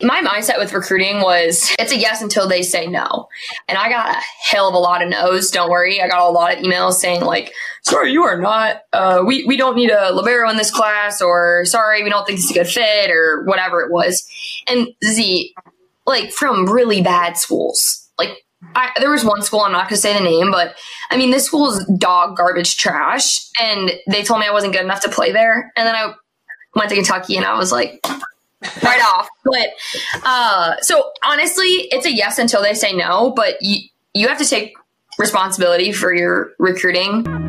my mindset with recruiting was it's a yes until they say no. And I got a hell of a lot of no's. Don't worry. I got a lot of emails saying like, sorry, you are not, uh, we, we don't need a libero in this class or sorry, we don't think is a good fit or whatever it was. And Z, like from really bad schools, like I, there was one school, I'm not going to say the name, but I mean, this school is dog garbage trash. And they told me I wasn't good enough to play there. And then I went to Kentucky and I was like, right off. But uh, so honestly, it's a yes until they say no. But you you have to take responsibility for your recruiting.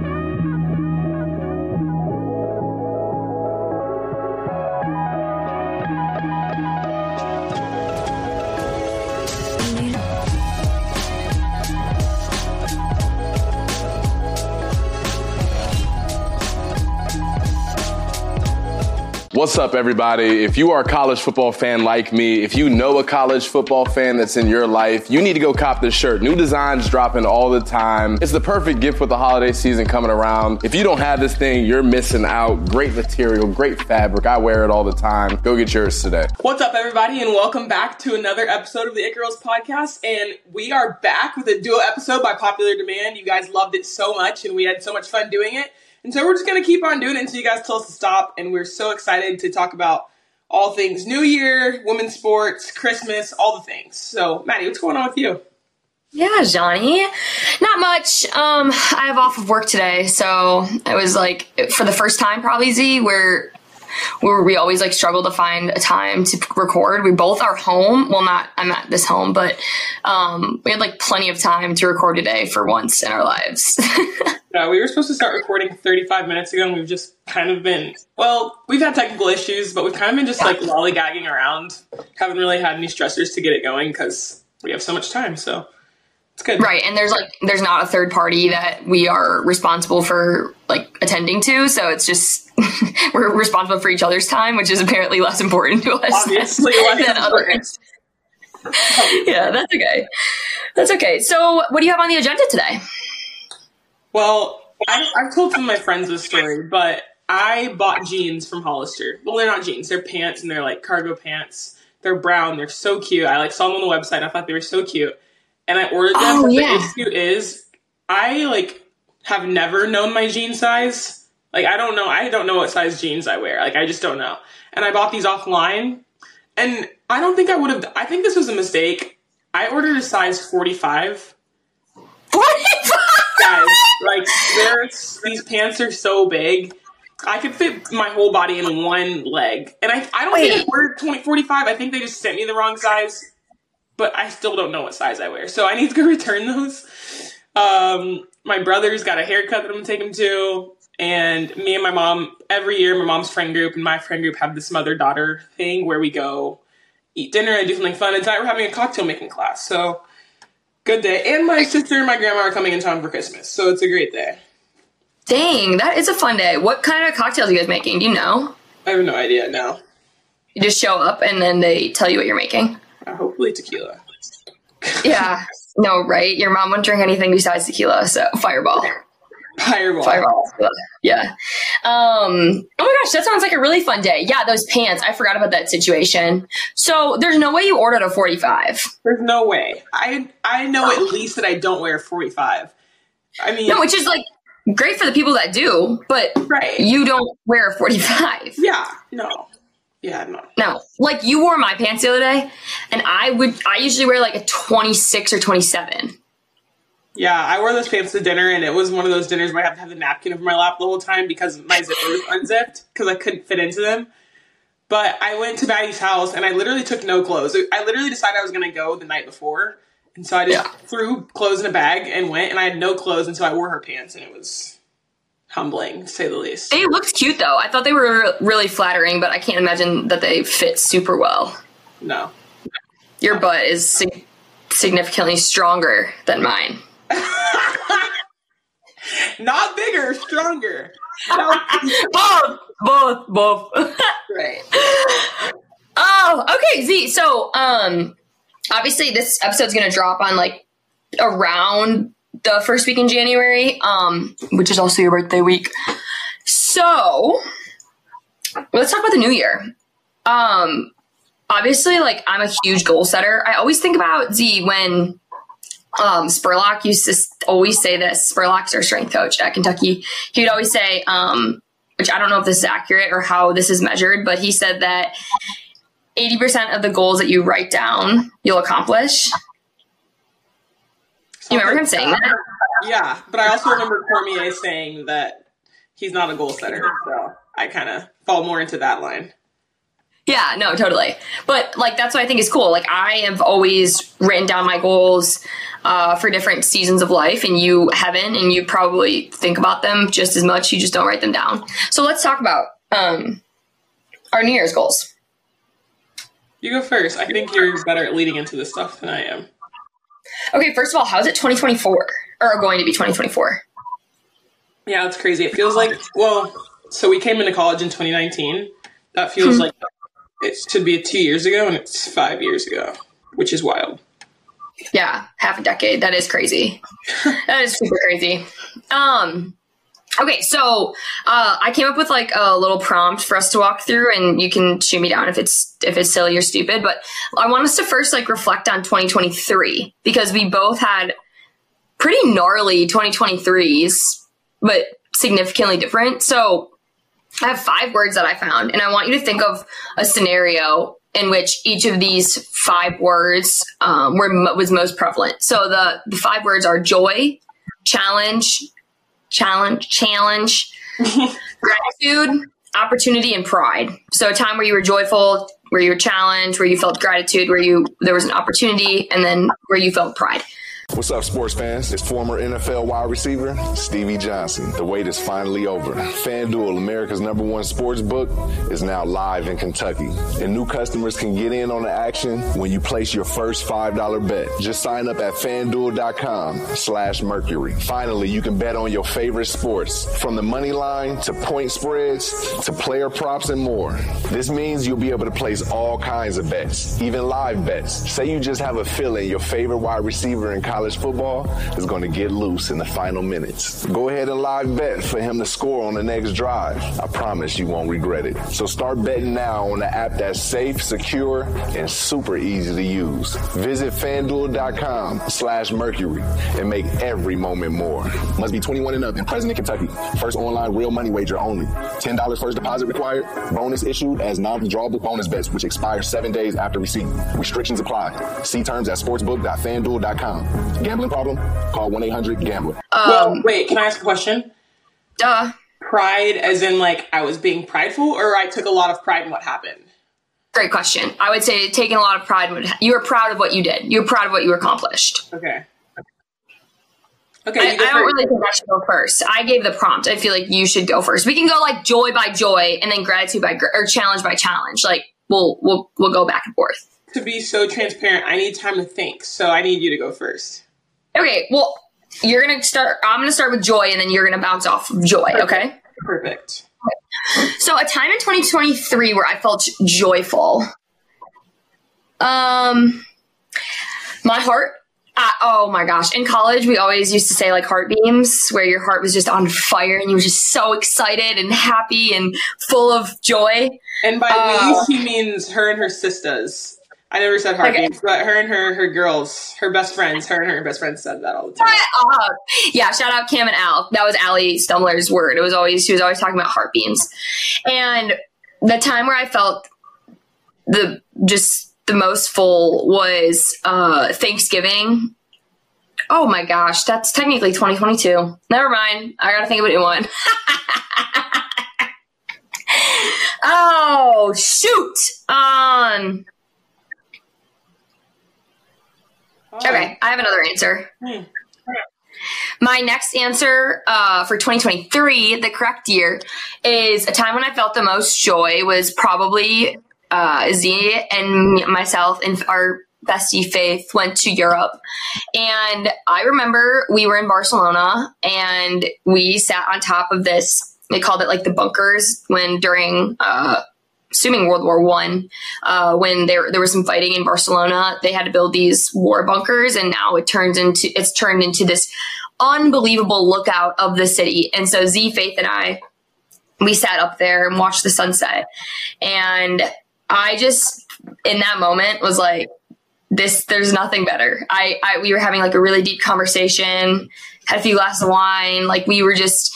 What's up, everybody? If you are a college football fan like me, if you know a college football fan that's in your life, you need to go cop this shirt. New designs dropping all the time. It's the perfect gift with the holiday season coming around. If you don't have this thing, you're missing out. Great material, great fabric. I wear it all the time. Go get yours today. What's up, everybody, and welcome back to another episode of the It Girls podcast. And we are back with a duo episode by popular demand. You guys loved it so much, and we had so much fun doing it. And so we're just going to keep on doing it until you guys tell us to stop. And we're so excited to talk about all things New Year, women's sports, Christmas, all the things. So, Maddie, what's going on with you? Yeah, Johnny. Not much. Um, I have off of work today, so it was like for the first time probably Z where where we always like struggle to find a time to record. We both are home. Well, not I'm at this home, but um, we had like plenty of time to record today for once in our lives. yeah, we were supposed to start recording 35 minutes ago, and we've just kind of been well, we've had technical issues, but we've kind of been just like lollygagging around. Haven't really had any stressors to get it going because we have so much time. So it's good. Right. And there's like there's not a third party that we are responsible for like attending to. So it's just we're responsible for each other's time, which is apparently less important to us Obviously than, than others. yeah, that's okay. That's okay. So what do you have on the agenda today? Well, I've, I've told some of my friends this story, but I bought jeans from Hollister. Well, they're not jeans; they're pants, and they're like cargo pants. They're brown. They're so cute. I like saw them on the website. and I thought they were so cute and I ordered them. Oh, yeah. the issue is, I like have never known my jean size. Like I don't know. I don't know what size jeans I wear. Like I just don't know. And I bought these offline, and I don't think I would have. I think this was a mistake. I ordered a size forty-five. Forty-five. Guys, like there's these pants are so big. I could fit my whole body in one leg. And I, I don't Wait. think I ordered 20, 45. I think they just sent me the wrong size but I still don't know what size I wear. So I need to go return those. Um, my brother's got a haircut that I'm gonna take him to, and me and my mom every year, my mom's friend group and my friend group have this mother daughter thing where we go eat dinner and do something fun. And tonight we're having a cocktail making class. So good day. And my sister and my grandma are coming in town for Christmas, so it's a great day. Dang, that is a fun day. What kind of cocktails are you guys making? Do you know? I have no idea now. You just show up and then they tell you what you're making. Uh, hopefully tequila. Yeah. No, right? Your mom wouldn't drink anything besides tequila, so fireball. Fireball. Fireball. Yeah. Um, oh my gosh, that sounds like a really fun day. Yeah, those pants. I forgot about that situation. So there's no way you ordered a 45. There's no way. I I know at least that I don't wear 45. I mean, No, which is like great for the people that do, but right. you don't wear a 45. Yeah, no. Yeah, no. No, like you wore my pants the other day, and I would, I usually wear like a 26 or 27. Yeah, I wore those pants to dinner, and it was one of those dinners where I have to have the napkin over my lap the whole time because my zipper was unzipped because I couldn't fit into them. But I went to Maddie's house, and I literally took no clothes. I literally decided I was going to go the night before, and so I just Yeah. threw clothes in a bag and went, and I had no clothes until I wore her pants, and it was humbling, to say the least. They looked cute though. I thought they were really flattering, but I can't imagine that they fit super well. No. Your butt is sig- significantly stronger than mine. Not bigger, stronger. Both, both, both. right. oh, okay, Z. So, um, obviously this episode's gonna drop on like around the first week in January, um, which is also your birthday week. So, let's talk about the new year. Um, obviously, like I'm a huge goal setter. I always think about Z when um, Spurlock used to always say this. Spurlock's our strength coach at Kentucky. He would always say, um, which I don't know if this is accurate or how this is measured, but he said that 80% of the goals that you write down, you'll accomplish. You remember him saying that? Yeah, but I also remember Cormier saying that he's not a goal setter, so I kind of fall more into that line. Yeah, no, totally. But like that's what I think is cool. Like I have always written down my goals uh, for different seasons of life, and you haven't, and you probably think about them just as much. You just don't write them down. So let's talk about um, our New Year's goals. You go first. I think you're better at leading into this stuff than I am. Okay, first of all, how's it 2024 or going to be 2024? Yeah, it's crazy. It feels like well, so we came into college in 2019. That feels hmm. like it should be two years ago, and it's five years ago, which is wild. Yeah, half a decade. That is crazy. that is super crazy. Um, okay, so uh, I came up with like a little prompt for us to walk through, and you can shoot me down if it's if it's silly or stupid. But I want us to first like reflect on 2023 because we both had pretty gnarly 2023s, but significantly different. So I have five words that I found, and I want you to think of a scenario in which each of these five words um, were was most prevalent. So the the five words are joy, challenge, challenge, challenge, gratitude, opportunity, and pride. So a time where you were joyful, where you were challenged, where you felt gratitude, where you there was an opportunity, and then where you felt pride. What's up, sports fans? It's former NFL wide receiver Stevie Johnson. The wait is finally over. FanDuel, America's number one sports book, is now live in Kentucky. And new customers can get in on the action when you place your first $5 bet. Just sign up at fanduel.com slash mercury. Finally, you can bet on your favorite sports, from the money line to point spreads to player props and more. This means you'll be able to place all kinds of bets, even live bets. Say you just have a feeling your favorite wide receiver in college college football is going to get loose in the final minutes. Go ahead and live bet for him to score on the next drive. I promise you won't regret it. So start betting now on the app that's safe, secure, and super easy to use. Visit fanduel.com slash mercury and make every moment more. Must be 21 and up and present in Kentucky. First online real money wager only. $10 first deposit required. Bonus issued as non-withdrawable bonus bets, which expire seven days after receipt. Restrictions apply. See terms at sportsbook.fanduel.com. Gambling problem? Call 1 800 Gambler. Um, well, wait, can I ask a question? Duh. Pride, as in like I was being prideful, or I took a lot of pride in what happened? Great question. I would say taking a lot of pride in what you were proud of what you did. You were proud of what you accomplished. Okay. Okay. I, I don't really think I should go first. I gave the prompt. I feel like you should go first. We can go like joy by joy, and then gratitude by or challenge by challenge. Like we'll we'll we'll go back and forth to be so transparent, I need time to think. So I need you to go first. Okay. Well, you're gonna start. I'm gonna start with joy, and then you're gonna bounce off of joy. Perfect. Okay. Perfect. So a time in 2023 where I felt joyful. Um, my heart. Uh, oh my gosh! In college, we always used to say like heart beams, where your heart was just on fire and you were just so excited and happy and full of joy. And by uh, we, she means her and her sisters. I never said heart okay. but her and her her girls, her best friends, her and her best friends said that all the time. Uh, yeah, shout out Cam and Al. That was Allie Stumbler's word. It was always she was always talking about heart beams. And the time where I felt the just the most full was uh Thanksgiving. Oh my gosh, that's technically 2022. Never mind. I gotta think of a new one. oh shoot. Um Okay, I have another answer. Hmm. My next answer uh, for 2023, the correct year, is a time when I felt the most joy was probably uh, Z and myself and our bestie Faith went to Europe. And I remember we were in Barcelona and we sat on top of this, they called it like the bunkers when during uh, assuming World War One, uh, when there there was some fighting in Barcelona, they had to build these war bunkers, and now it turns into it's turned into this unbelievable lookout of the city. And so Z Faith and I, we sat up there and watched the sunset, and I just in that moment was like, this, there's nothing better. I, I, we were having like a really deep conversation, had a few glasses of wine. Like we were just,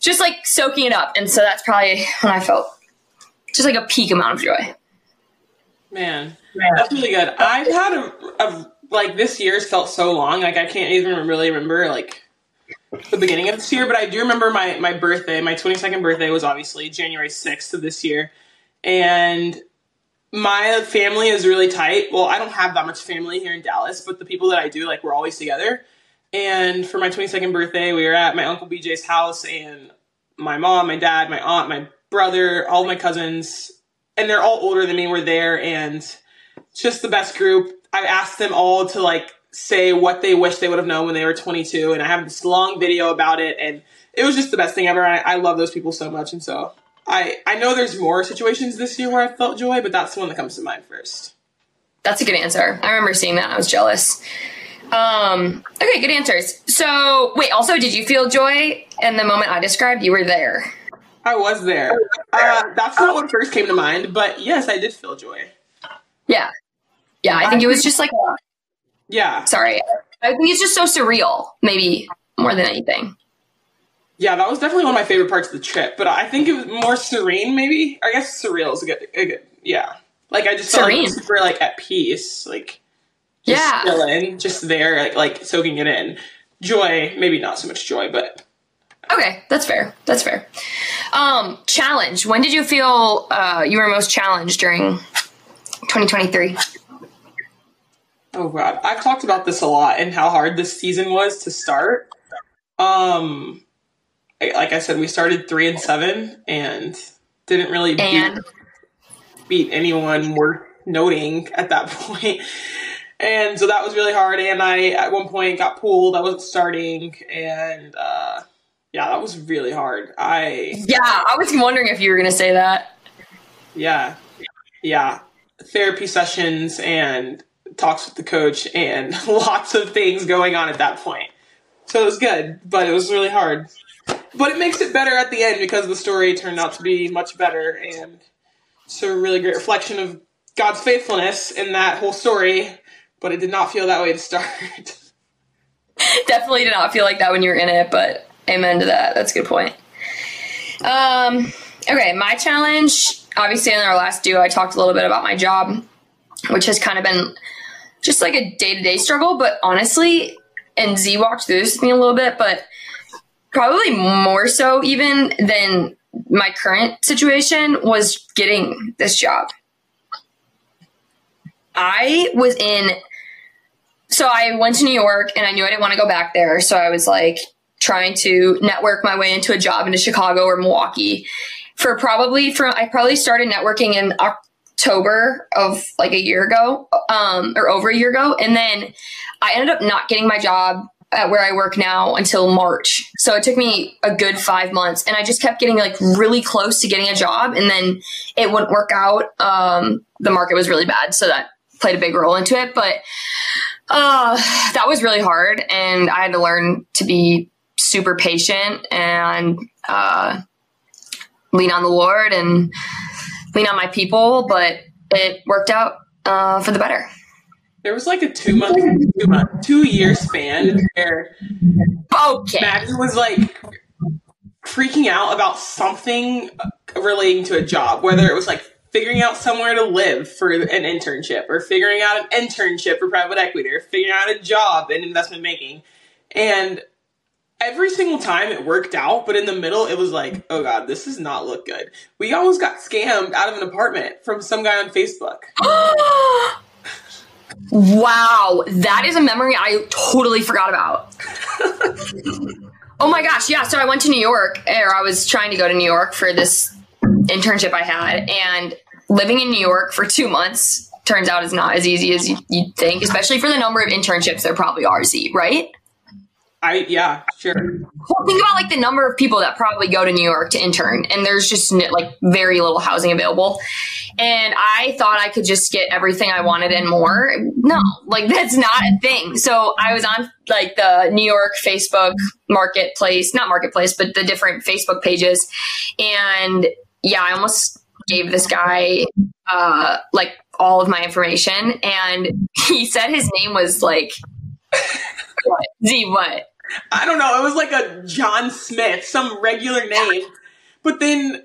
just like soaking it up. And so that's probably when I felt just like a peak amount of joy. Man, that's really good. I've had a, a like this year's felt so long. Like I can't even really remember like the beginning of this year, but I do remember my my birthday. My 22nd birthday was obviously January 6th of this year, and my family is really tight. Well, I don't have that much family here in Dallas, but the people that I do, like, we're always together. And for my 22nd birthday, we were at my uncle BJ's house, and my mom, my dad, my aunt, my brother, all my cousins, and they're all older than me were there, and just the best group. I asked them all to like say what they wish they would have known when they were 22, and I have this long video about it, and it was just the best thing ever. I, I love those people so much, and so I I know there's more situations this year where I felt joy, but that's the one that comes to mind first. That's a good answer. I remember seeing that. I was jealous. Um, okay, good answers. So, wait, also, did you feel joy in the moment I described? You were there. I was there. Uh, that's not what first came to mind, but yes, I did feel joy. Yeah. Yeah, I think it was just like, Yeah, sorry. I think it's just so surreal, maybe more than anything. yeah, that was definitely one of my favorite parts of the trip. But I think it was more serene, maybe. I guess surreal is a good, a good yeah. Like I just felt like super like at peace, like just Yeah. chilling, just there, like, like soaking it in. Joy, maybe not so much joy, but Okay, that's fair. That's fair. Um, challenge. When did you feel uh, you were most challenged during 2023? Oh god, I've talked about this a lot and how hard this season was to start. Um, I- like I said, we started three and seven and didn't really beat, beat anyone worth noting at that point. And so that was really hard. And I at one point got pulled. I wasn't starting, and uh, yeah, that was really hard. I yeah, I was wondering if you were going to say that. yeah, yeah, therapy sessions and talks with the coach and lots of things going on at that point. So it was good, but it was really hard. But it makes it better at the end because the story turned out to be much better and it's a really great reflection of God's faithfulness in that whole story. But it did not feel that way to start. Definitely did not feel like that when you were in it, but amen to that. That's a good point. Um, okay, my challenge. Obviously, in our last duo, I talked a little bit about my job, which has kind of been just like a day to day struggle. But honestly, and Z walked through this with me a little bit, but probably more so even than my current situation was getting this job. I was in so I went to New York and I knew I didn't want to go back there. So I was like trying to network my way into a job into Chicago or Milwaukee for probably from I probably started networking in October of like a year ago, um, or over a year ago. And then I ended up not getting my job at where I work now until March. So it took me a good five months and I just kept getting like really close to getting a job and then it wouldn't work out. Um, the market was really bad. So that played a big role into it. But uh, that was really hard, and I had to learn to be super patient and uh, lean on the Lord and lean on my people. But it worked out uh, for the better. there was like a two month, two month, two year span where Okay. Maddie was like freaking out about something relating to a job, whether it was like figuring out somewhere to live for an internship or figuring out an internship for private equity or figuring out a job in investment banking. And every single time it worked out, but in the middle it was like, oh god, this does not look good. We almost got scammed out of an apartment from some guy on Facebook. wow, that is a memory I totally forgot about. oh my gosh, yeah. So I went to New York, or I was trying to go to New York for this internship I had, and living in New York for two months turns out is not as easy as you, you'd think, especially for the number of internships there probably are, Z, right? I yeah, sure. Well, think about like the number of people that probably go to New York to intern, and there's just like very little housing available. And I thought I could just get everything I wanted and more. No, like that's not a thing. So I was on like the New York Facebook marketplace, not marketplace, but the different Facebook pages. And yeah, I almost gave this guy uh, like all of my information, and he said his name was like what? Z what? I don't know. It was like a John Smith, some regular name, but then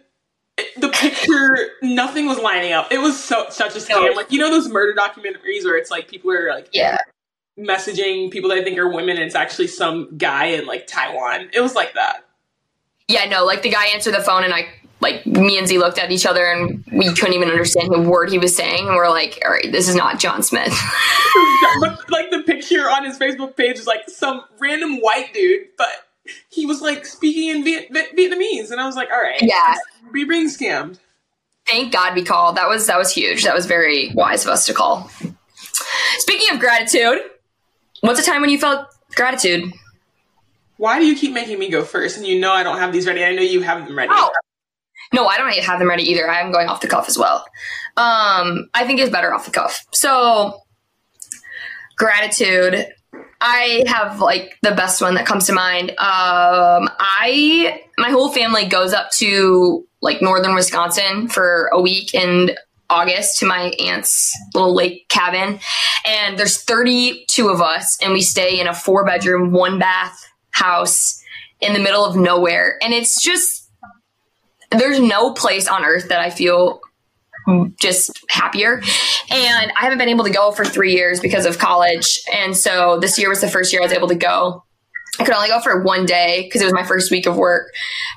the picture, nothing was lining up. It was so such a scam. Like you know those murder documentaries where it's like people are like Yeah. messaging people that I think are women, and it's actually some guy in like Taiwan. It was like that. Yeah, no, like the guy answered the phone and I like me and Z looked at each other and we couldn't even understand the word he was saying and we're like, all right, this is not John Smith. but like the picture on his Facebook page is like some random white dude, but he was like speaking in Viet- Viet- Vietnamese, and I was like, all right, Yeah. we're being scammed. Thank God we called. That was that was huge. That was very wise of us to call. Speaking of gratitude, what's a time when you felt gratitude? Why do you keep making me go first? And you know I don't have these ready. I know you have them ready. Oh. No, I don't have them ready either. I'm going off the cuff as well. Um, I think it's better off the cuff. So, gratitude. I have like the best one that comes to mind. Um, I my whole family goes up to like northern Wisconsin for a week in August to my aunt's little lake cabin, and there's 32 of us, and we stay in a four bedroom, one bath house in the middle of nowhere, and it's just there's no place on earth that I feel just happier. And I haven't been able to go for three years because of college. And so this year was the first year I was able to go. I could only go for one day because it was my first week of work.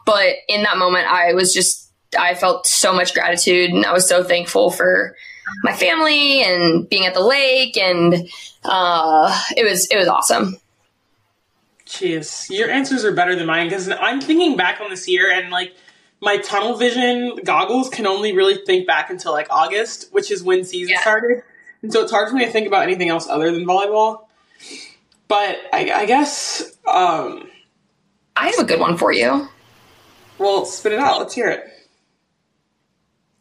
But in that moment, I was just, I felt so much gratitude and I was so thankful for my family and being at the lake. And uh, it was, it was awesome. Jeez, your answers are better than mine because I'm thinking back on this year and like my tunnel vision goggles can only really think back until like August, which is when season Yeah. started, and so it's hard for me to think about anything else other than volleyball. But I, I guess, um, I have a good one for you. well, spit it out. Let's hear it.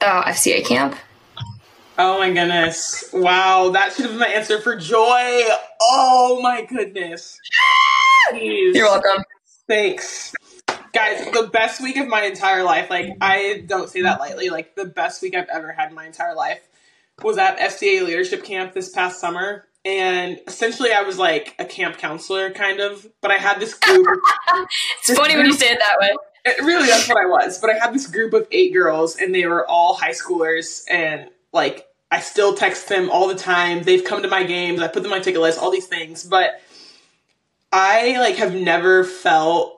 Uh, FCA camp. Oh my goodness! Wow, that should have been my answer for joy. Oh my goodness! Jeez. You're welcome. Thanks. Guys, the best week of my entire life, like, I don't say that lightly, like, the best week I've ever had in my entire life was at FCA Leadership Camp this past summer. And essentially, I was like a camp counselor, kind of, but I had this group. It's funny when you say it that way. It, really, that's what I was. But I had this group of eight girls, and they were all high schoolers. And like, I still text them all the time. They've come to my games. I put them on my ticket list. All these things. But I like have never felt.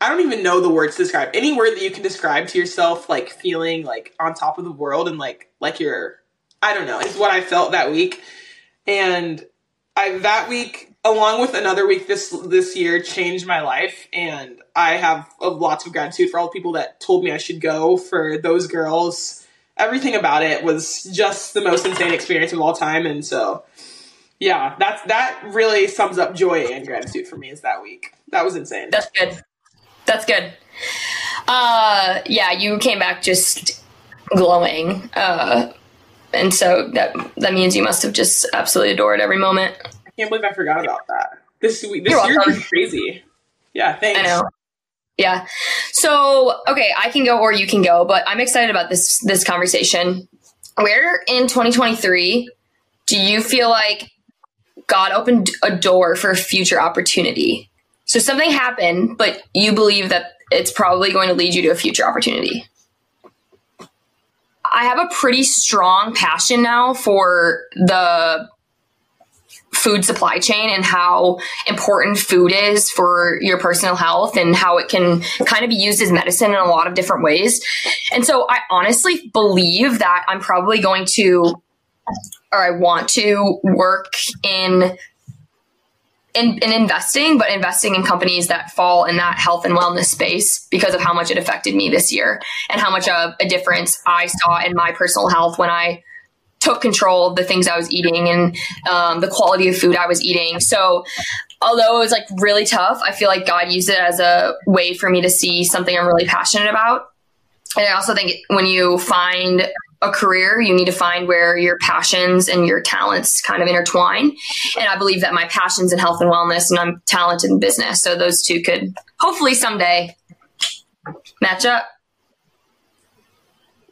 I don't even know the words to describe any word that you can describe to yourself, like feeling like on top of the world and like like you're. I don't know. Is what I felt that week, and I that week along with another week this this year changed my life and I have lots of gratitude for all the people that told me I should go for those girls everything about it was just the most insane experience of all time and so yeah that's that really sums up joy and gratitude for me is that week that was insane That's good. That's good. Uh, yeah, you came back just glowing. Uh, and so that that means you must have just absolutely adored every moment. I can't believe I forgot about that this week this You're year welcome. was crazy yeah thanks I know. Yeah. So, okay, I can go or you can go, but I'm excited about this this conversation. Where in 2023 do you feel like God opened a door for future opportunity? So something happened, but you believe that it's probably going to lead you to a future opportunity. I have a pretty strong passion now for the food supply chain and how important food is for your personal health and how it can kind of be used as medicine in a lot of different ways. And so I honestly believe that I'm probably going to or I want to work in in, in investing, but investing in companies that fall in that health and wellness space because of how much it affected me this year and how much of a difference I saw in my personal health when I took control of the things I was eating and um, the quality of food I was eating. So, although it was like really tough, I feel like God used it as a way for me to see something I'm really passionate about. And I also think when you find a career, you need to find where your passions and your talents kind of intertwine. And I believe that my passions in health and wellness and I'm talented in business. So those two could hopefully someday match up.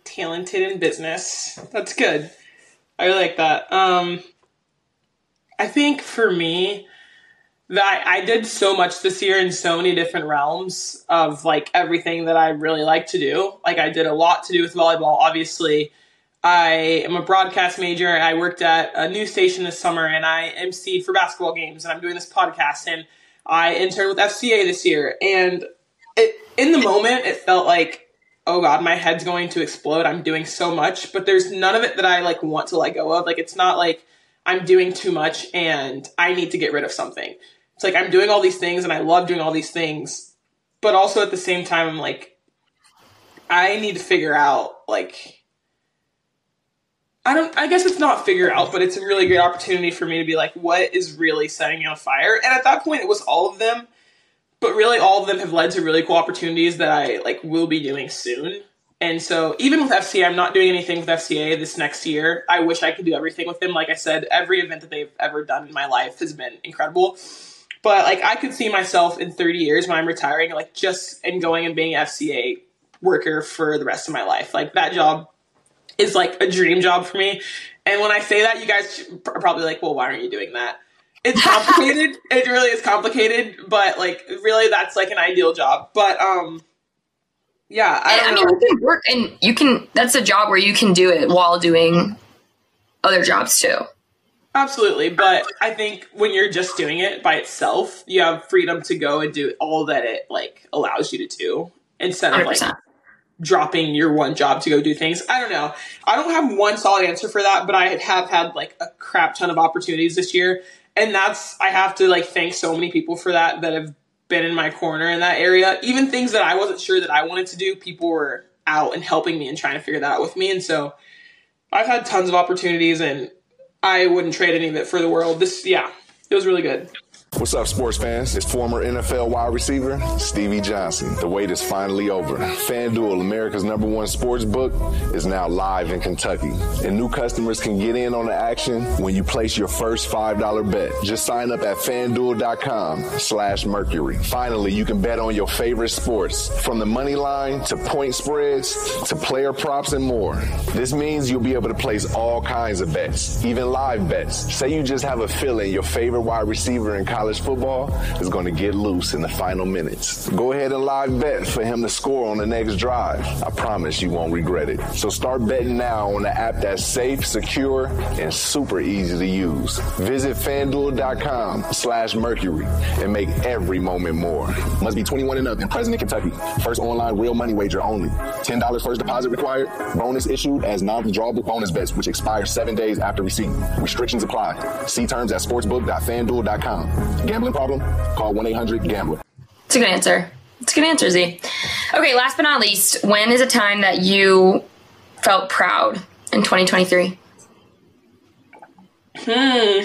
talented in business. That's good. I like that. Um, I think for me, that I did so much this year in so many different realms of like everything that I really like to do. Like I did a lot to do with volleyball. Obviously, I am a broadcast major. I worked at a news station this summer, and I emceed for basketball games, and I'm doing this podcast, and I interned with FCA this year. And it, in the moment, it felt like oh god, my head's going to explode. I'm doing so much, but there's none of it that I like want to let go of. Like it's not like I'm doing too much and I need to get rid of something. It's like I'm doing all these things and I love doing all these things, but also at the same time I'm like I need to figure out like I don't I guess it's not figure out, but it's a really great opportunity for me to be like what is really setting me on fire. And at that point it was all of them but really all of them have led to really cool opportunities that I like will be doing soon. And so even with FCA, I'm not doing anything with FCA this next year. I wish I could do everything with them. Like I said, every event that they've ever done in my life has been incredible. But like I could see myself in 30 years when I'm retiring, like just and going and being an FCA worker for the rest of my life. Like that job is like a dream job for me. And when I say that, you guys are probably like, well, why aren't you doing that? it's complicated. it really is complicated, but like really that's like an ideal job. But um yeah, I, I mean, you can work and you can that's a job where you can do it while doing other jobs too. Absolutely, but I think when you're just doing it by itself, you have freedom to go and do all that it like allows you to do instead of 100%. like dropping your one job to go do things. I don't know. I don't have one solid answer for that, but I have had like a crap ton of opportunities this year and that's I have to like thank so many people for that that have been in my corner in that area. Even things that I wasn't sure that I wanted to do, people were out and helping me and trying to figure that out with me. And so I've had tons of opportunities and I wouldn't trade any of it for the world. This yeah, it was really good. What's up, sports fans? It's former NFL wide receiver Stevie Johnson. The wait is finally over. FanDuel, America's number one sports book, is now live in Kentucky. And new customers can get in on the action when you place your first $5 bet. Just sign up at fanduel.com slash mercury. Finally, you can bet on your favorite sports, from the money line to point spreads to player props and more. This means you'll be able to place all kinds of bets, even live bets. Say you just have a feeling your favorite wide receiver in college college football is going to get loose in the final minutes. Go ahead and live bet for him to score on the next drive. I promise you won't regret it. So start betting now on the app that's safe, secure, and super easy to use. Visit fanduel.com slash mercury and make every moment more. Must be 21 and up and present in Kentucky. First online real money wager only. $10 first deposit required. Bonus issued as non-withdrawable bonus bets, which expire seven days after receipt. Restrictions apply. See terms at sportsbook.fanduel.com. Gambling problem? Call 1 800 Gambler. It's a good answer. It's a good answer, Z. Okay, last but not least, when is a time that you felt proud in 2023? Hmm.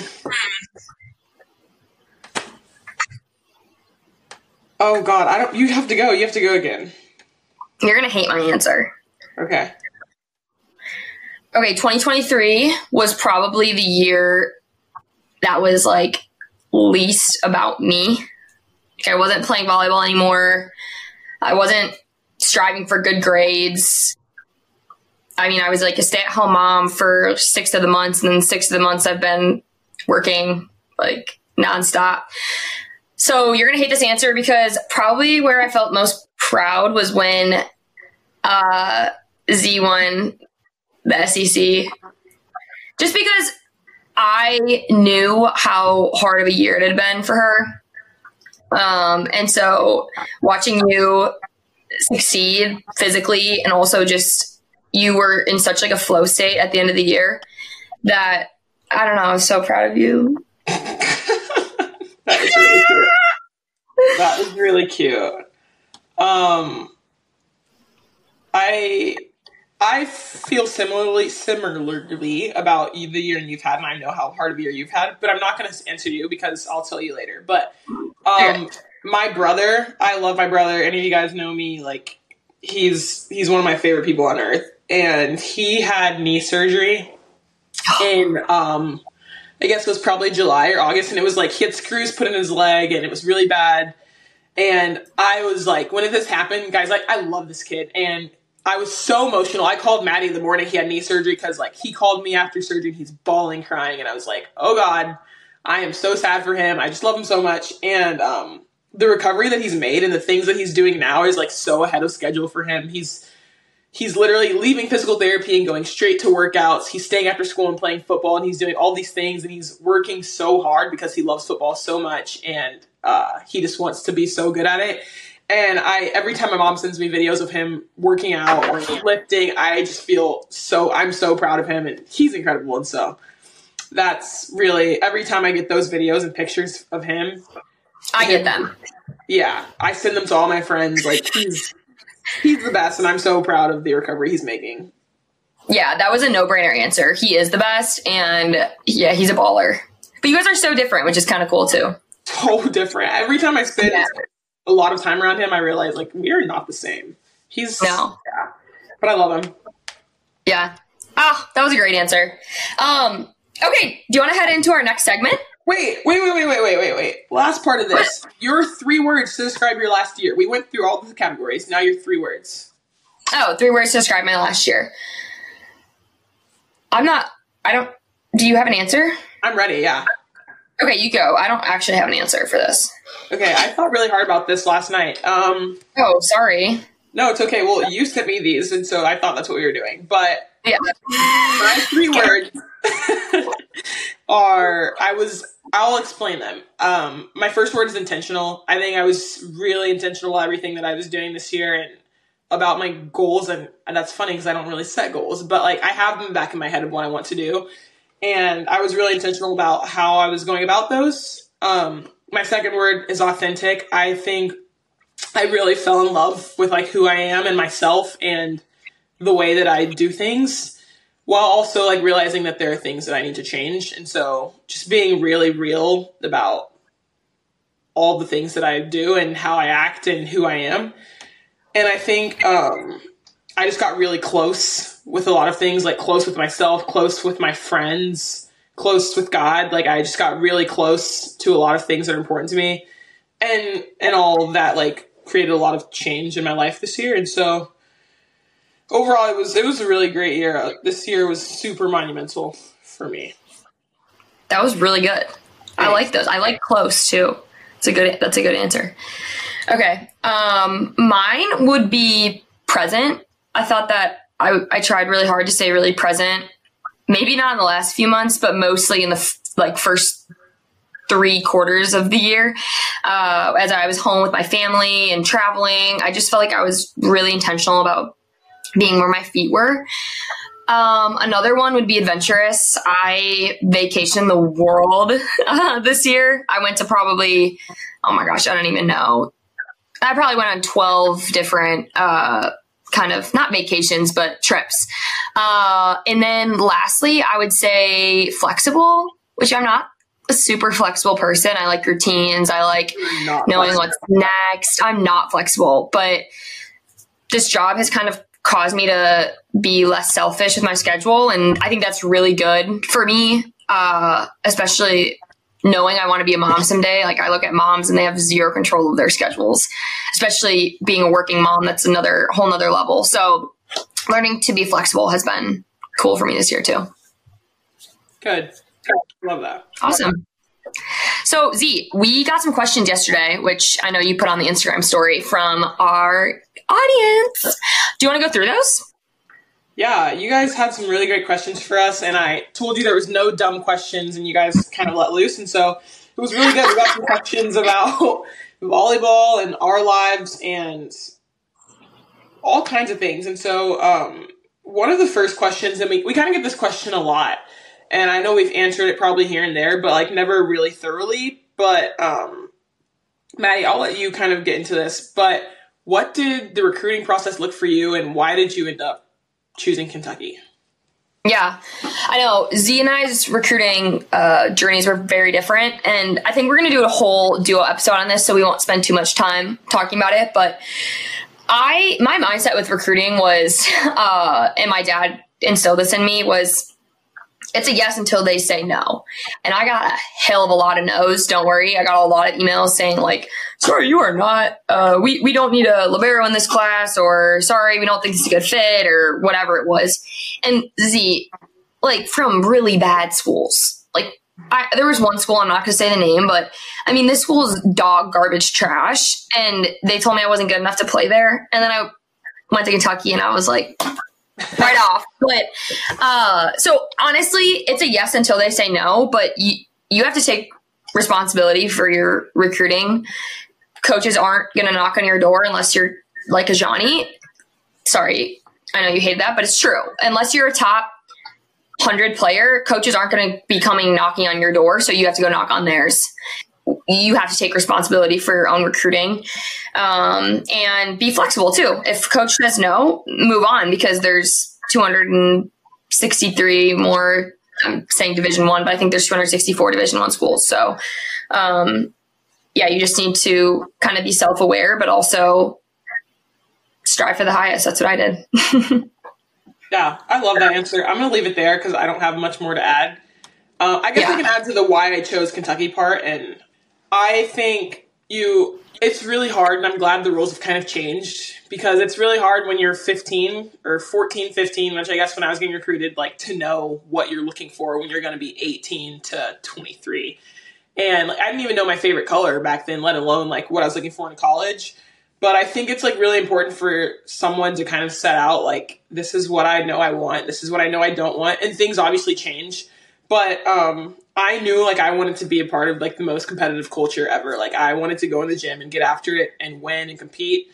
Oh God, I don't. You have to go. You have to go again. You're gonna hate my answer. Okay. Okay, 2023 was probably the year that was like least about me. I wasn't playing volleyball anymore. I wasn't striving for good grades. I mean, I was like a stay at home mom for six of the months, and then six of the months I've been working like nonstop. So you're gonna hate this answer because probably where I felt most proud was when uh, Z won the SEC. Just because I knew how hard of a year it had been for her. Um, and so watching you succeed physically and also just you were in such like a flow state at the end of the year that I don't know, I was so proud of you. that is really cute. that is really cute. Um I I feel similarly similarly about the year you've had, and I know how hard of a year you've had. But I'm not going to answer you because I'll tell you later. But um, my brother, I love my brother. Any of you guys know me? Like he's he's one of my favorite people on earth, and he had knee surgery in um, I guess it was probably July or August, and it was like he had screws put in his leg, and it was really bad. And I was like, when did this happen, guys? Like, I love this kid, and I was so emotional. I called Maddie the morning he had knee surgery because like he called me after surgery and he's bawling, crying, and I was like, oh god, I am so sad for him. I just love him so much, and um, the recovery that he's made and the things that he's doing now is like so ahead of schedule for him. He's he's literally leaving physical therapy and going straight to workouts. He's staying after school and playing football, and he's doing all these things, and he's working so hard because he loves football so much, and uh, he just wants to be so good at it. And I every time my mom sends me videos of him working out or lifting, I just feel so I'm so proud of him and he's incredible. And so that's really every time I get those videos and pictures of him. I get them. Yeah. I send them to all my friends. Like he's he's the best and I'm so proud of the recovery he's making. Yeah, that was a no brainer answer. He is the best and yeah, he's a baller. But you guys are so different, which is kind of cool too. So different. Every time I spend yeah a lot of time around him, I realized like we are not the same. He's no, yeah, but I love him. Yeah. Ah, that was a great answer. Um, okay, do you want to head into our next segment? Wait, wait, wait, wait, wait, wait, wait, wait. Last part of this. your three words to describe your last year. We went through all the categories. Now your three words. Oh, three words to describe my last year. I'm not. I don't. Do you have an answer? I'm ready. Yeah. Okay, you go. I don't actually have an answer for this. Okay, I thought really hard about this last night. Um, oh, sorry. No, it's okay. Well, you sent me these, and so I thought that's what we were doing. But yeah, my three words are I was. I'll explain them. Um, my first word is intentional. I think I was really intentional about everything that I was doing this year and about my goals. And, and that's funny because I don't really set goals, but like I have them back in my head of what I want to do. And I was really intentional about how I was going about those. Um, my second word is authentic. I think I really fell in love with like who I am and myself and the way that I do things while also like realizing that there are things that I need to change. And so just being really real about all the things that I do and how I act and who I am. And I think um, I just got really close with a lot of things, like close with myself, close with my friends, close with God. Like I just got really close to a lot of things that are important to me. And and all that like created a lot of change in my life this year. And so overall it was it was a really great year. Uh, this year was super monumental for me. That was really good. I like those. I like close too. It's a good that's a good answer. Okay. Um mine would be present. I thought that I I tried really hard to stay really present maybe not in the last few months, but mostly in the f- like first three quarters of the year uh, as I was home with my family and traveling. I just felt like I was really intentional about being where my feet were. Um, another one would be adventurous. I vacationed the world uh, this year. I went to probably, oh my gosh, I don't even know. I probably went on 12 different uh, kind of not vacations, but trips. Uh, and then lastly, I would say flexible, which I'm not a super flexible person. I like routines. I like knowing flexible. what's next. I'm not flexible, but this job has kind of caused me to be less selfish with my schedule. And I think that's really good for me, uh, especially knowing I want to be a mom someday. Like I look at moms and they have zero control of their schedules, especially being a working mom. That's another whole nother level. So learning to be flexible has been cool for me this year too. Good. Love that. Awesome. So Z, we got some questions yesterday, which I know you put on the Instagram story from our audience. Do you want to go through those? Yeah, you guys had some really great questions for us, and I told you there was no dumb questions, and you guys kind of let loose, and so it was really good. We got some questions about volleyball and our lives and all kinds of things, and so um, one of the first questions, and we we kind of get this question a lot, and I know we've answered it probably here and there, but like never really thoroughly. But um, Maddie, I'll let you kind of get into this, but what did the recruiting process look for you, and why did you end up choosing Kentucky? Yeah, I know. Z and I's recruiting uh, journeys were very different, and I think we're going to do a whole duo episode on this, so we won't spend too much time talking about it. But I, my mindset with recruiting was, uh, and my dad instilled this in me was, it's a yes until they say no. And I got a hell of a lot of no's. Don't worry. I got a lot of emails saying like, sorry, you are not, uh, we, we don't need a libero in this class or sorry, we don't think is a good fit or whatever it was. And Z, like from really bad schools, like I, there was one school, I'm not going to say the name, but I mean, this school is dog garbage trash. And they told me I wasn't good enough to play there. And then I went to Kentucky and I was like, right off. But uh, so honestly, it's a yes until they say no. But you you have to take responsibility for your recruiting. Coaches aren't going to knock on your door unless you're like a Johnny. Sorry, I know you hate that, but it's true. Unless you're a top hundred player, coaches aren't going to be coming knocking on your door. So you have to go knock on theirs you have to take responsibility for your own recruiting um, and be flexible too. If coach says no, move on because there's 263 more. I'm saying Division One, but I think there's 264 Division One schools. So, um, yeah, you just need to kind of be self aware, but also strive for the highest. That's what I did. yeah, I love that answer. I'm going to leave it there because I don't have much more to add. Uh, I guess yeah. I can add to the why I chose Kentucky part, and I think you it's really hard and I'm glad the rules have kind of changed because it's really hard when you're 15 or 14, 15, which I guess when I was getting recruited, like to know what you're looking for when you're going to be 18 to 23. And like, I didn't even know my favorite color back then, let alone like what I was looking for in college. But I think it's like really important for someone to kind of set out like this is what I know I want, this is what I know I don't want, and things obviously change. But um, I knew like I wanted to be a part of like the most competitive culture ever. Like I wanted to go in the gym and get after it and win and compete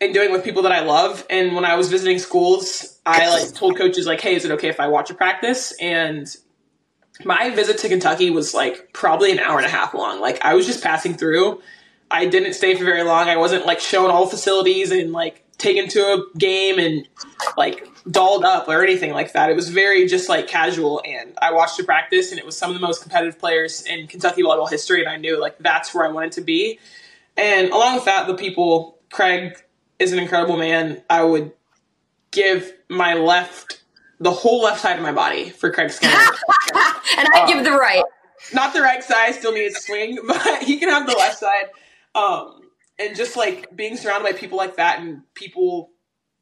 and doing with people that I love. And when I was visiting schools, I like told coaches like, "Hey, is it okay if I watch a practice?" And my visit to Kentucky was like probably an hour and a half long. Like I was just passing through. I didn't stay for very long. I wasn't like showing all facilities and like taken to a game and like dolled up or anything like that. It was very just like casual. And I watched the practice, and it was some of the most competitive players in Kentucky volleyball history. And I knew like that's where I wanted to be. And along with that, the people, Craig is an incredible man. I would give my left, the whole left side of my body for Craig Skinner. and I um, give the right. Not the right side, still needs a swing, but he can have the left side. Um, and just like being surrounded by people like that and people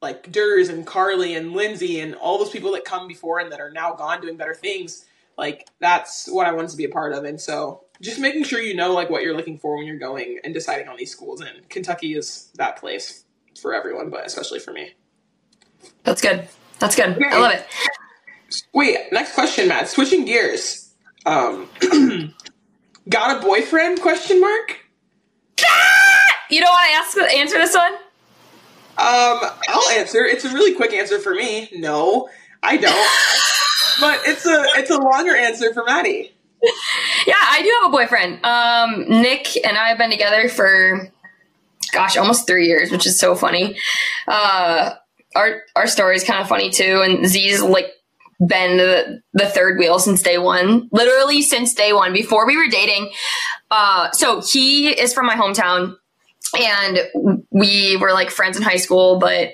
like Durs and Carly and Lindsay and all those people that come before and that are now gone doing better things, like that's what I wanted to be a part of. And so just making sure you know like what you're looking for when you're going and deciding on these schools. And Kentucky is that place for everyone, but especially for me. That's good. That's good. Okay. I love it. Wait, next question, Matt. Switching gears. Um, got a boyfriend? Question mark. You don't want to ask answer this one? Um, I'll answer. It's a really quick answer for me. No, I don't. but it's a it's a longer answer for Maddie. Yeah, I do have a boyfriend. Um, Nick and I have been together for gosh, almost three years, which is so funny. Uh, our our story is kind of funny too, and Z's like been the, the third wheel since day one, literally since day one. Before we were dating, uh, so he is from my hometown and we were like friends in high school, but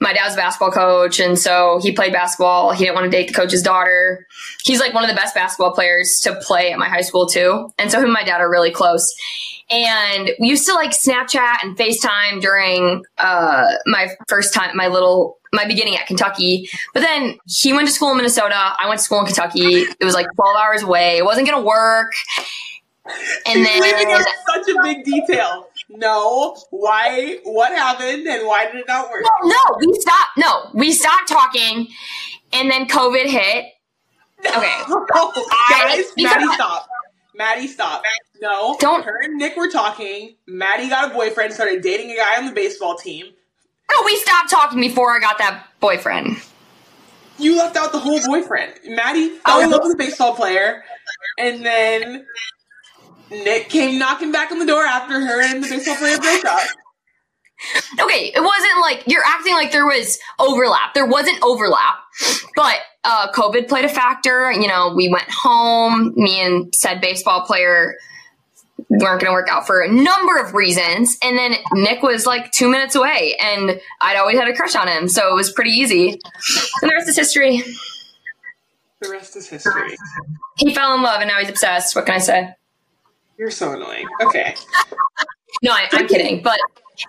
my dad's a basketball coach, and so he played basketball. He didn't want to date the coach's daughter. He's like one of the best basketball players to play at my high school too, and so him and my dad are really close. And we used to like Snapchat and FaceTime during uh, my first time, my little my beginning at Kentucky. But then he went to school in Minnesota. I went to school in Kentucky. It was like 12 hours away. It wasn't going to work. And She's then such a big detail. No, why? What happened, and why did it not work? Well, no, we stopped. No, we stopped talking, and then COVID hit. Okay, guys, Maddie, stop. Maddie, stop. No, don't. Her and Nick were talking. Maddie got a boyfriend, started dating a guy on the baseball team. No, we stopped talking before I got that boyfriend. You left out the whole boyfriend. Maddie fell oh, in love with a baseball player, and then Nick came knocking back on the door after her and the baseball player broke up. Okay, it wasn't like you're acting like there was overlap. There wasn't overlap, but uh, COVID played a factor. You know, we went home. Me and said baseball player weren't going to work out for a number of reasons. And then Nick was like two minutes away, and I'd always had a crush on him, so it was pretty easy. And the rest is history. The rest is history. He fell in love and now he's obsessed. What can I say? You're so annoying. Okay. No, I, I'm kidding. But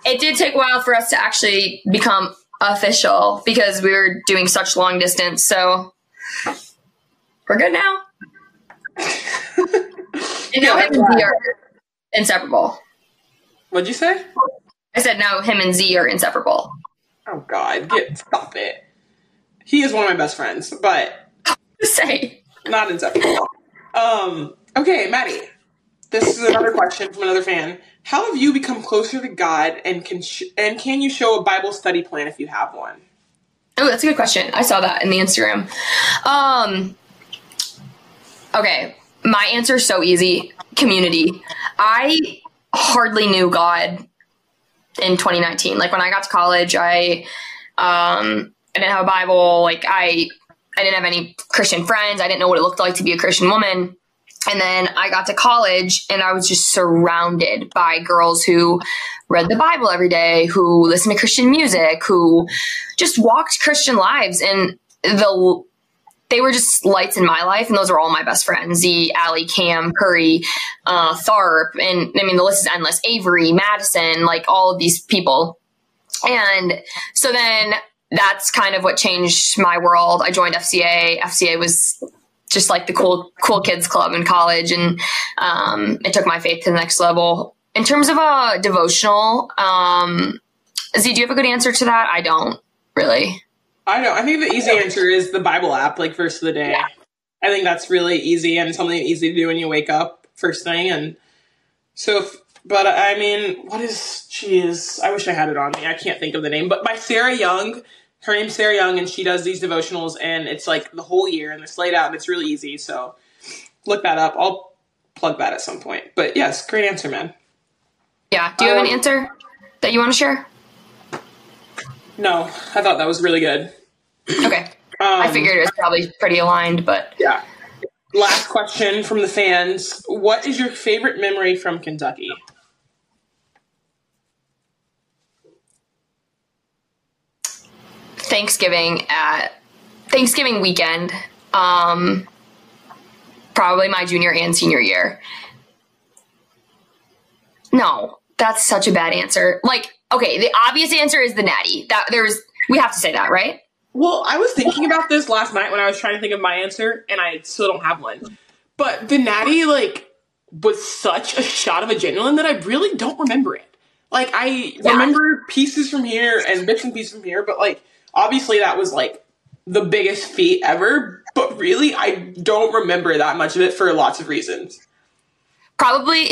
it did take a while for us to actually become official because we were doing such long distance. So we're good now. and now him and Z are inseparable. What'd you say? I said now him and Z are inseparable. Oh God, get stop it. He is one of my best friends, but Say. not inseparable. Um. Okay, Maddie. This is another question from another fan. How have you become closer to God, and can sh- and can you show a Bible study plan if you have one? Oh, that's a good question. I saw that in the Instagram. Um Okay, my answer is so easy. Community. I hardly knew God in 2019. Like when I got to college, I um I didn't have a Bible, like I I didn't have any Christian friends. I didn't know what it looked like to be a Christian woman. And then I got to college and I was just surrounded by girls who read the Bible every day, who listened to Christian music, who just walked Christian lives. And the they were just lights in my life, and those are all my best friends: Z, Allie, Cam, Curry, uh, Tharp, and I mean the list is endless. Avery, Madison, like all of these people. And so then that's kind of what changed my world. I joined FCA. FCA was just like the cool cool kids club in college, and um, it took my faith to the next level. In terms of a devotional, um, Z, do you have a good answer to that? I don't really. I know. I think the easy answer is the Bible app, like verse of the day. Yeah. I think that's really easy and something easy to do when you wake up first thing. And so, if, but I mean, what is she is? I wish I had it on me. I can't think of the name, but by Sarah Young. Her name's Sarah Young, and she does these devotionals, and it's like the whole year, and it's laid out, and it's really easy. So look that up. I'll plug that at some point. But yes, great answer, man. Yeah. Do you have an Um, answer that you want to share? No, I thought that was really good. Okay. Um, I figured it was probably pretty aligned, but Yeah. Last question from the fans. What is your favorite memory from Kentucky? Thanksgiving at Thanksgiving weekend, um, probably my junior and senior year. No, that's such a bad answer. Like, okay, the obvious answer is the natty. That there's we have to say that, right? Well, I was thinking about this last night when I was trying to think of my answer, and I still don't have one. But the natty, like, was such a shot of adrenaline that I really don't remember it. Like, I Yeah. remember pieces from here and bits and pieces from here, but, like, obviously that was, like, the biggest feat ever. But really, I don't remember that much of it for lots of reasons. Probably.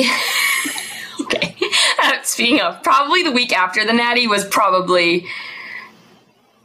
okay. Speaking of, probably the week after the natty was probably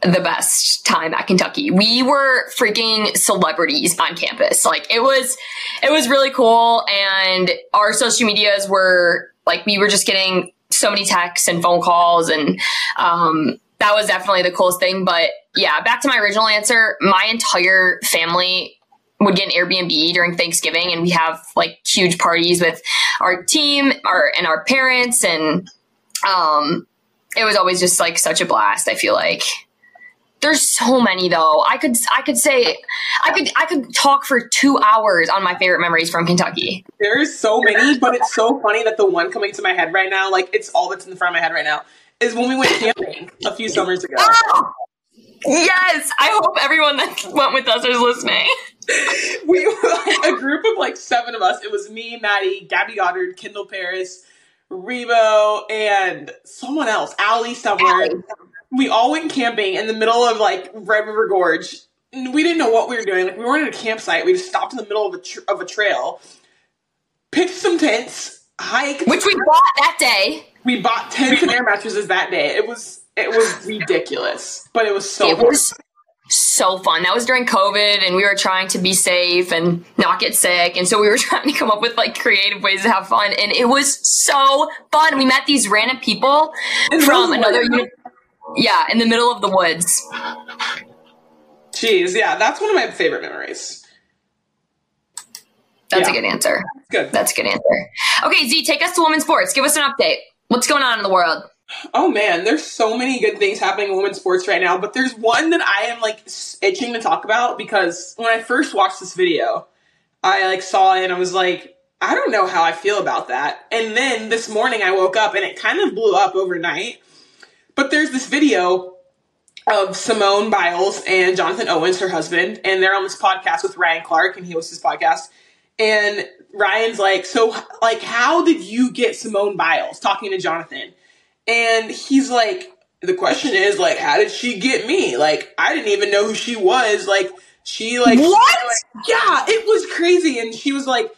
the best time at Kentucky. We were freaking celebrities on campus. Like it was it was really cool and our social medias were like we were just getting so many texts and phone calls and um that was definitely the coolest thing but yeah, back to my original answer, my entire family would get an Airbnb during Thanksgiving and we have like huge parties with our team our and our parents and um it was always just like such a blast, I feel like. There's so many though. I could I could say I could I could talk for 2 hours on my favorite memories from Kentucky. There's so many, but it's so funny that the one coming to my head right now, like, it's all that's in the front of my head right now, is when we went camping a few summers ago. Oh, yes, I hope everyone that went with us is listening. we were a group of like seven of us. It was me, Maddie, Gabby Goddard, Kendall Paris, Rebo, and someone else, Allie somewhere. We all went camping in the middle of like Red River Gorge. We didn't know what we were doing. Like we weren't at a campsite. We just stopped in the middle of a tr- of a trail, pitched some tents, hiked. Which we bought that day. We bought tents and air mattresses that day. It was it was ridiculous, but it was so It was so fun. That was during COVID and we were trying to be safe and not get sick. And so we were trying to come up with like creative ways to have fun. And it was so fun. We met these random people In from another uni- yeah, in the middle of the woods. Jeez, yeah, that's one of my favorite memories. That's Yeah. a good answer. Good. That's a good answer. Okay, Z, take us to women's sports. Give us an update. What's going on in the world? Oh man, there's so many good things happening in women's sports right now, but there's one that I am like itching to talk about because when I first watched this video, I like saw it and I was like, I don't know how I feel about that. And then this morning I woke up and it kind of blew up overnight. But there's this video of Simone Biles and Jonathan Owens, her husband, and they're on this podcast with Ryan Clark, and he hosts his podcast. And Ryan's like, So, like, how did you get Simone Biles talking to Jonathan? And he's like, The question is, like, how did she get me? Like, I didn't even know who she was. Like, she, like, What? yeah, it was crazy. And she was like,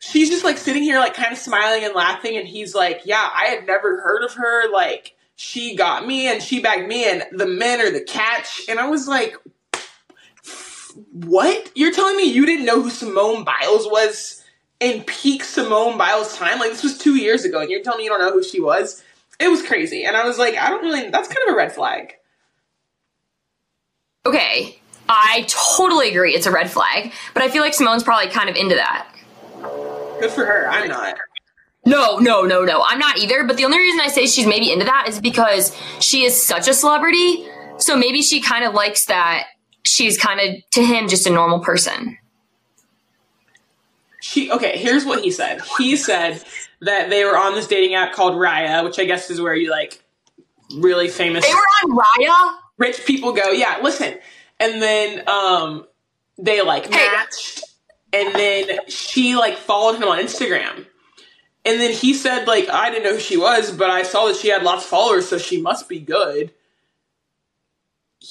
she's just like sitting here, like, kind of smiling and laughing. And he's like, Yeah, I had never heard of her. Like, she got me and she bagged me and the men are the catch. And I was like, what? You're telling me you didn't know who Simone Biles was in peak Simone Biles time? Like this was two years ago and you're telling me you don't know who she was? It was crazy. And I was like, I don't really, that's kind of a red flag. Okay, I totally agree. It's a red flag, but I feel like Simone's probably kind of into that. Good for her. I'm not. No, no, no, no. I'm not either. But the only reason I say she's maybe into that is because she is such a celebrity. So maybe she kind of likes that she's kind of to him just a normal person. She okay, here's what he said. He said that they were on this dating app called Raya, which I guess is where you like really famous They were on Raya. rich people go. Yeah, listen. And then um they like Hey. matched and then she like followed him on Instagram. And then he said like I didn't know who she was, but I saw that she had lots of followers, so she must be good.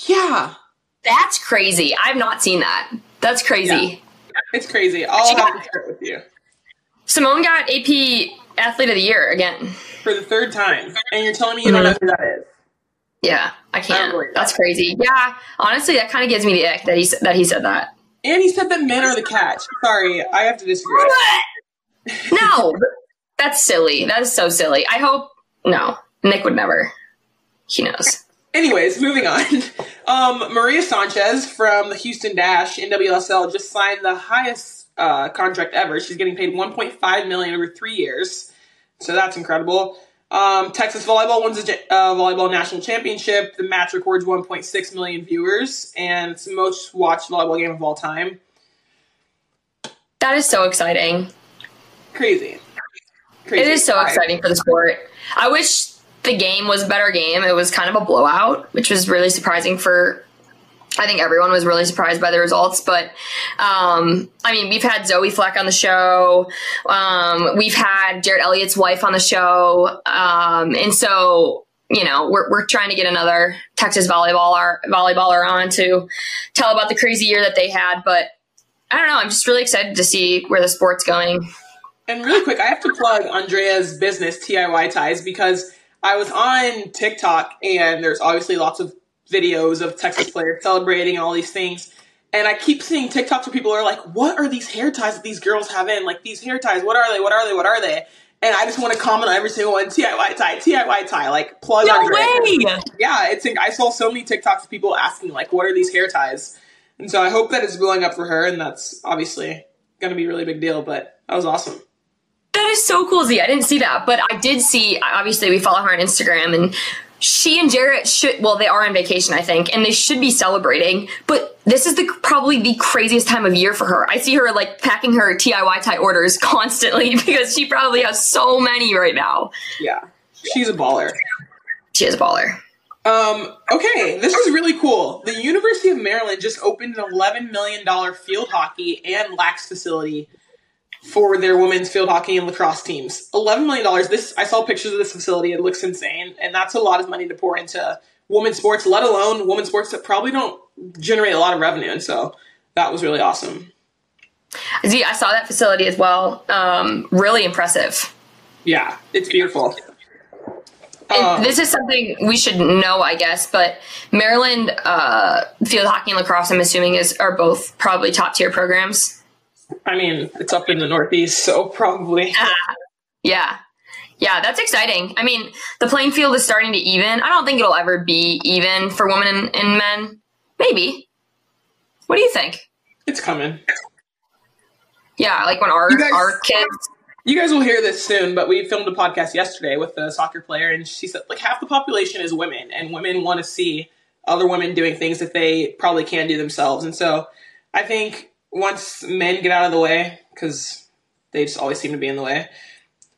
Yeah. That's crazy. I've not seen that. That's crazy. It's crazy. I'll have to share it with you. Simone got AP Athlete of the Year again. For the third time. And you're telling me you don't know who that is. Yeah, I I can't. believe that. That's crazy. Yeah, honestly, that kind of gives me the ick that he s- that he said that. And he said that men are the catch. Sorry, I have to disagree. No, that's silly. That is so silly. I hope no. Nick would never. He knows. Anyways, moving on. Um, Maria Sanchez from the Houston Dash NWSL just signed the highest uh, contract ever. She's getting paid 1.5 million over three years, so that's incredible. Um, Texas volleyball wins the uh, volleyball national championship. The match records 1.6 million viewers, and it's the most watched volleyball game of all time. That is so exciting. Crazy. Crazy. It is so exciting for the sport. I wish the game was a better game. It was kind of a blowout, which was really surprising for. I think everyone was really surprised by the results, but um, I mean, we've had Zoe Fleck on the show. Um, we've had Jerritt Elliott's wife on the show, um, and so you know we're we're trying to get another Texas volleyballer volleyballer on to tell about the crazy year that they had. But I don't know. I'm just really excited to see where the sport's going. And really quick, I have to plug Andrea's business, TIY Ties, because I was on TikTok and there's obviously lots of videos of Texas players celebrating and all these things. And I keep seeing TikToks where people are like, what are these hair ties that these girls have in? Like, these hair ties, what are they? What are they? What are they? And I just want to comment on every single one, TIY tie, TIY tie, like plug no way. Yeah, it's I saw so many TikToks of people asking like, what are these hair ties? And so I hope that it's blowing up for her, and that's obviously going to be a really big deal. But that was awesome. That is so cool, Z. I didn't see that, but I did see. Obviously, we follow her on Instagram, and she and Jerritt should. Well, they are on vacation, I think, and they should be celebrating. But this is the probably the craziest time of year for her. I see her like packing her TIY tie orders constantly because she probably has so many right now. Yeah, she's a baller. She is a baller. Um, okay, this is really cool. The University of Maryland just opened an $11 million field hockey and lax facility for their women's field hockey and lacrosse teams. $11 million. This I saw pictures of this facility. It looks insane, and that's a lot of money to pour into women's sports, let alone women's sports that probably don't generate a lot of revenue. And so that was really awesome. See, I saw that facility as well. Um, really impressive. Yeah, it's beautiful. And Uh, this is something we should know, I guess. But Maryland uh, field hockey and lacrosse, I'm assuming, is are both probably top tier programs. I mean, it's up in the Northeast, so probably. Ah, yeah. Yeah, that's exciting. I mean, the playing field is starting to even. I don't think it'll ever be even for women and, and men. Maybe. What do you think? It's coming. Yeah, like when our guys- our kids You guys will hear this soon, but we filmed a podcast yesterday with a soccer player, and she said like half the population is women, and women want to see other women doing things that they probably can't do themselves. And so I think once men get out of the way, because they just always seem to be in the way,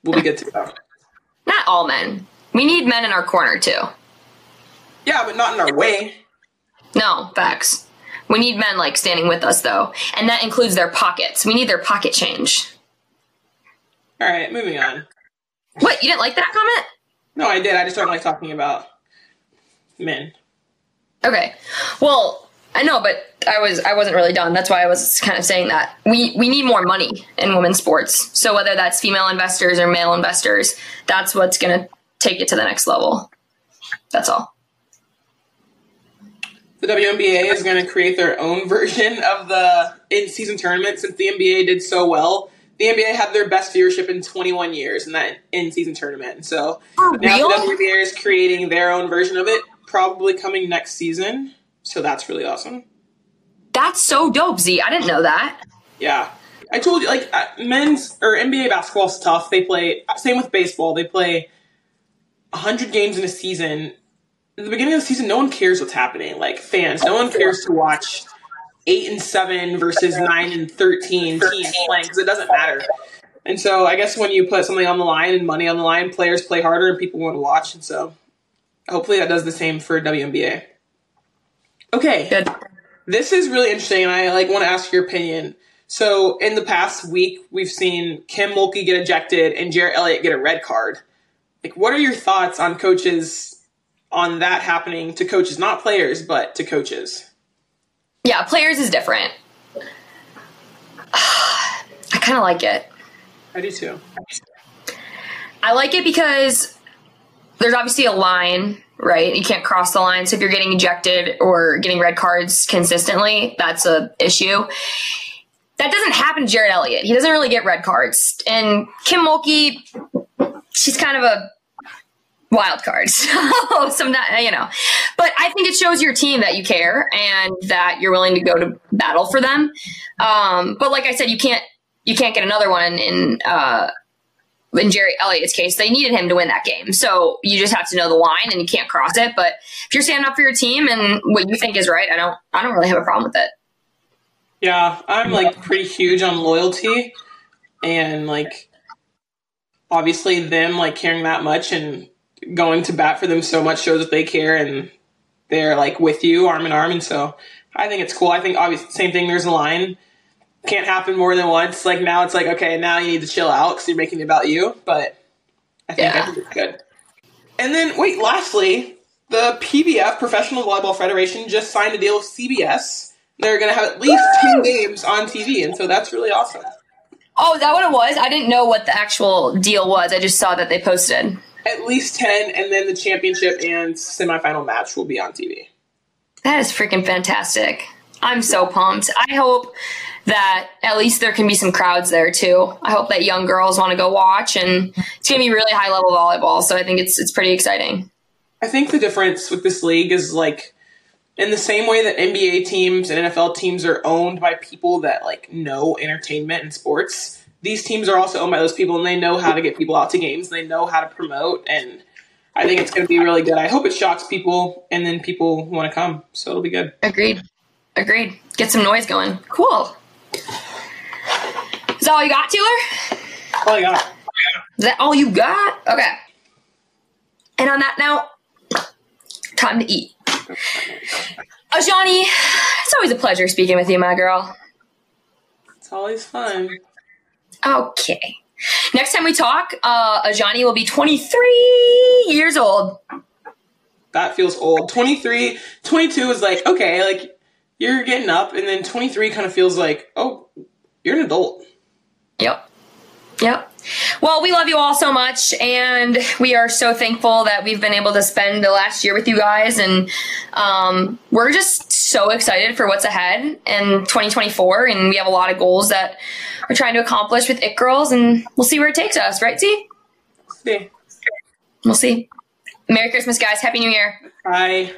we'll be good to go. Not all men. We need men in our corner too. Yeah, but not in our way. No, facts. We need men like standing with us though, and that includes their pockets. We need their pocket change. All right, moving on. What? You didn't like that comment? No, I did. I just don't like talking about men. Okay. Well, I know, but I was I wasn't really done. That's why I was kind of saying that. We we need more money in women's sports. So whether that's female investors or male investors, that's what's going to take it to the next level. That's all. The WNBA is going to create their own version of the in-season tournament since the NBA did so well. The NBA had their best viewership in 21 years in that in-season tournament. So For now real? the WNBA is creating their own version of it, probably coming next season. So that's really awesome. That's so dope, Z. I didn't know that. Yeah. I told you, like, uh, men's or NBA basketball is tough. They play, same with baseball, they play 100 games in a season. At the beginning of the season, no one cares what's happening. Like, fans, no one cares to watch 8 and 7 versus 9 and 13 teams playing because it doesn't matter. And so I guess when you put something on the line and money on the line, players play harder and people want to watch. And so hopefully that does the same for WNBA. Okay Good. This is really interesting and i like want to ask your opinion so in the past week we've seen kim mulkey get ejected and Jerritt elliott get a red card like what are your thoughts on coaches on that happening to coaches not players but to coaches Yeah, players is different. I kind of like it. i do too I like it because there's obviously a line, right? You can't cross the line. So if you're getting ejected or getting red cards consistently, that's a issue. That doesn't happen to Jerritt Elliott. He doesn't really get red cards. And Kim Mulkey, she's kind of a wild card. So sometimes, you know, but I think it shows your team that you care and that you're willing to go to battle for them. Um, but like I said, you can't, you can't get another one in, uh, in Jerry Elliott's case, they needed him to win that game. So you just have to know the line and you can't cross it. But if you're standing up for your team and what you think is right, I don't I don't really have a problem with it. yeah i'm like pretty huge on loyalty and like obviously them like caring that much and going to bat for them so much shows that they care and they're like with you arm in arm and so i think it's cool i think obviously same thing there's a line can't happen more than once like now it's like okay now you need to chill out because you're making it about you but i think, I think it's good and then wait lastly the pvf professional volleyball federation just signed a deal with cbs they're going to have at least 10 games on tv and so that's really awesome Oh, is that what it was? I didn't know what the actual deal was. I just saw that they posted. at least 10 and then the championship and semifinal match will be on tv That is freaking fantastic. I'm so pumped. I hope that at least there can be some crowds there too. I hope that young girls want to go watch and it's going to be really high level volleyball. So I think it's it's pretty exciting. I think the difference with this league is like in the same way that NBA teams and NFL teams are owned by people that like know entertainment and sports. These teams are also owned by those people and they know how to get people out to games. They know how to promote and I think it's going to be really good. I hope it shocks people and then people want to come. So it'll be good. Agreed. Agreed. Get some noise going. Cool. Is that all you got, Taylor? Oh my god. Is that all you got? Okay. And on that note, time to eat. Azhani, it's always a pleasure speaking with you, my girl. It's always fun. Okay. Next time we talk, uh, Azhani will be 23 years old. That feels old. 23, 22 is like, okay, like you're getting up and then 23 kind of feels like, oh, you're an adult. Yep. Yep. Well, we love you all so much, and we are so thankful that we've been able to spend the last year with you guys, and um, we're just so excited for what's ahead in 2024, and we have a lot of goals that we're trying to accomplish with It Girls, and we'll see where it takes us, right, Z? See. We'll see. Merry Christmas, guys. Happy New Year. Bye.